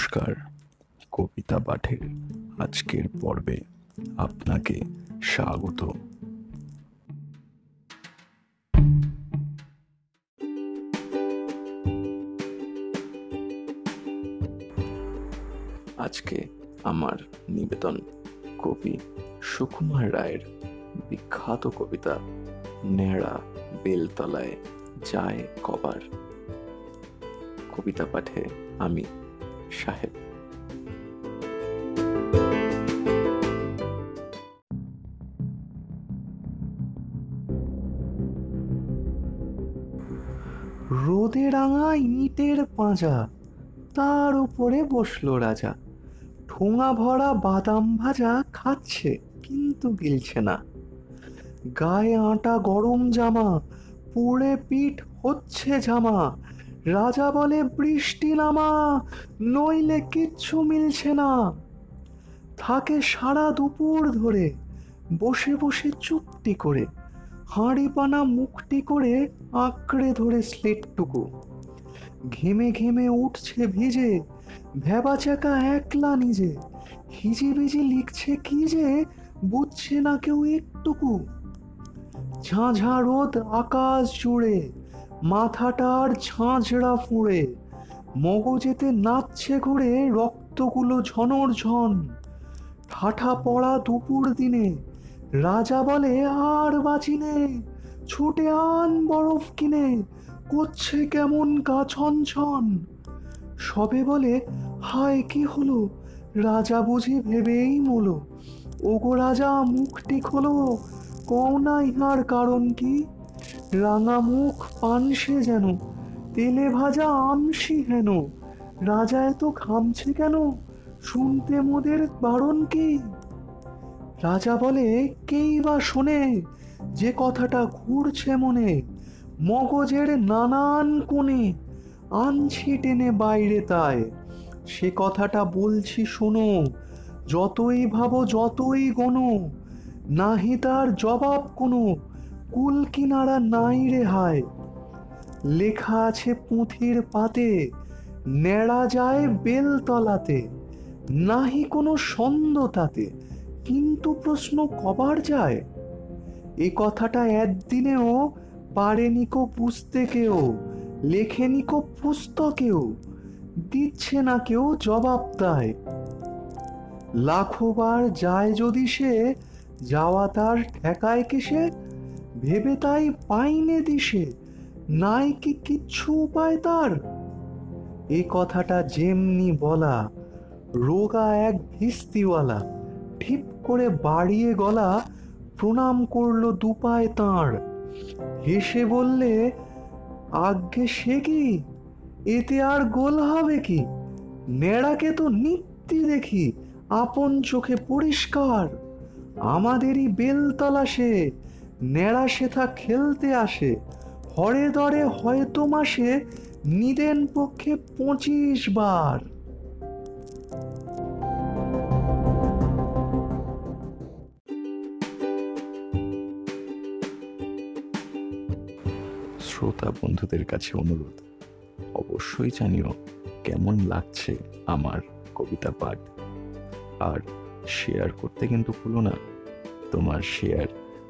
নমস্কার, কবিতা পাঠের আজকের পর্বে আপনাকে স্বাগত। আজকে আমার নিবেদন কবি সুকুমার রায়ের বিখ্যাত কবিতা নেড়া বেলতলায় যায় কবার। কবিতা পাঠে আমি সাহেব। রোদে রাঙা ইটের পাঁজা, তার উপরে বসল রাজা। ঠোঙা ভরা বাদাম ভাজা খাচ্ছে, কিন্তু গিলছে না। গায়ে আটা গরম জামা, পুড়ে পিঠ হচ্ছে জামা রাজা বলে, বৃষ্টি নামা, নইলে কিচ্ছু মিলছে না। থাকে সারা দুপুর ধরে বসে বসে চুপটি করে হাঁড়ি পানা মুখটি করে আঁকড়ে ধরে স্লেটটুকু। ঘেমে ঘেমে উঠছে ভিজে ভেবা চাকা একলা নিজে, হিজিবিজি লিখছে কি যে বুঝছে না কেউ একটুকু। ঝাঁঝা রোদ আকাশ জুড়ে মাথাটার ঝাঁঝরা ফুঁড়ে। মগজেতে নাচছে ঘুরে রক্তগুলো ঝনর ঝন ঠাঠা পড়া দুপুর দিনে, রাজা বলে, আর বাঁচিনে ছুটে আন বরফ কিনে, করছে কেমন গা ছন সবে বলে, হায়, কি হলো? রাজা বুঝি ভেবেই মলো। ওগো রাজা, মুখটি খোলো, কও না ইহার কারণ কি? রাঙা মুখ পানসে যেন, তেলে ভাজা আমসি হেন। রাজা এত ঘামছে কেন? শুনতে মোদের বারণ কি? রাজা বলে, কেই বা শোনে, যে কথাটা ঘুরছে মনে, মগজের নানান কোণে, আনছি টেনে বাইরে তাই সে কথাটা বলছি শোনো, যতই ভাবো যতই গনো নাহি তার জবাব কোনো কুল কিনারা নাই রে হায়। লেখা আছে পুঁথির পাতে, নেড়া যায় বেলতলাতে। নাহি কোনো সন্দ তাতে, কিন্তু প্রশ্ন কবার যায়? এ কথাটা একদিনেও পারেনি কো বুঝতে কেউ, লেখেনি কো পুস্তকেও, দিচ্ছে না কেউ জবাব দেয় লাখোবার যায় যদি সে, যাওয়া তার ঠেকায় কেসে? ভেবে তাই পাইনে দিশে নাই কি কিচ্ছু উপায় তার? এই কথাটা যেমনি বলা, রোগা এক ভিস্তিওয়ালা ঠিক করে বাড়িয়ে গলা, প্রণাম করল দুপায় তাঁর। হেসে বললে, আজ্ঞে সে কি? এতে আর গোল হবে কি? নেড়াকে তো নিত্যি দেখি, আপন চোখে পরিষ্কার। আমাদেরই বেলতলা সে নেড়া সেথা খেলতে আসে। হরে দরে হয়তো মাসে নিদেন পক্ষে পঁচিশ বার। শ্রোতা বন্ধুদের কাছে অনুরোধ, অবশ্যই জানিও কেমন লাগছে আমার কবিতা পাঠ। আর শেয়ার করতে কিন্তু ভুলো না, তোমার শেয়ার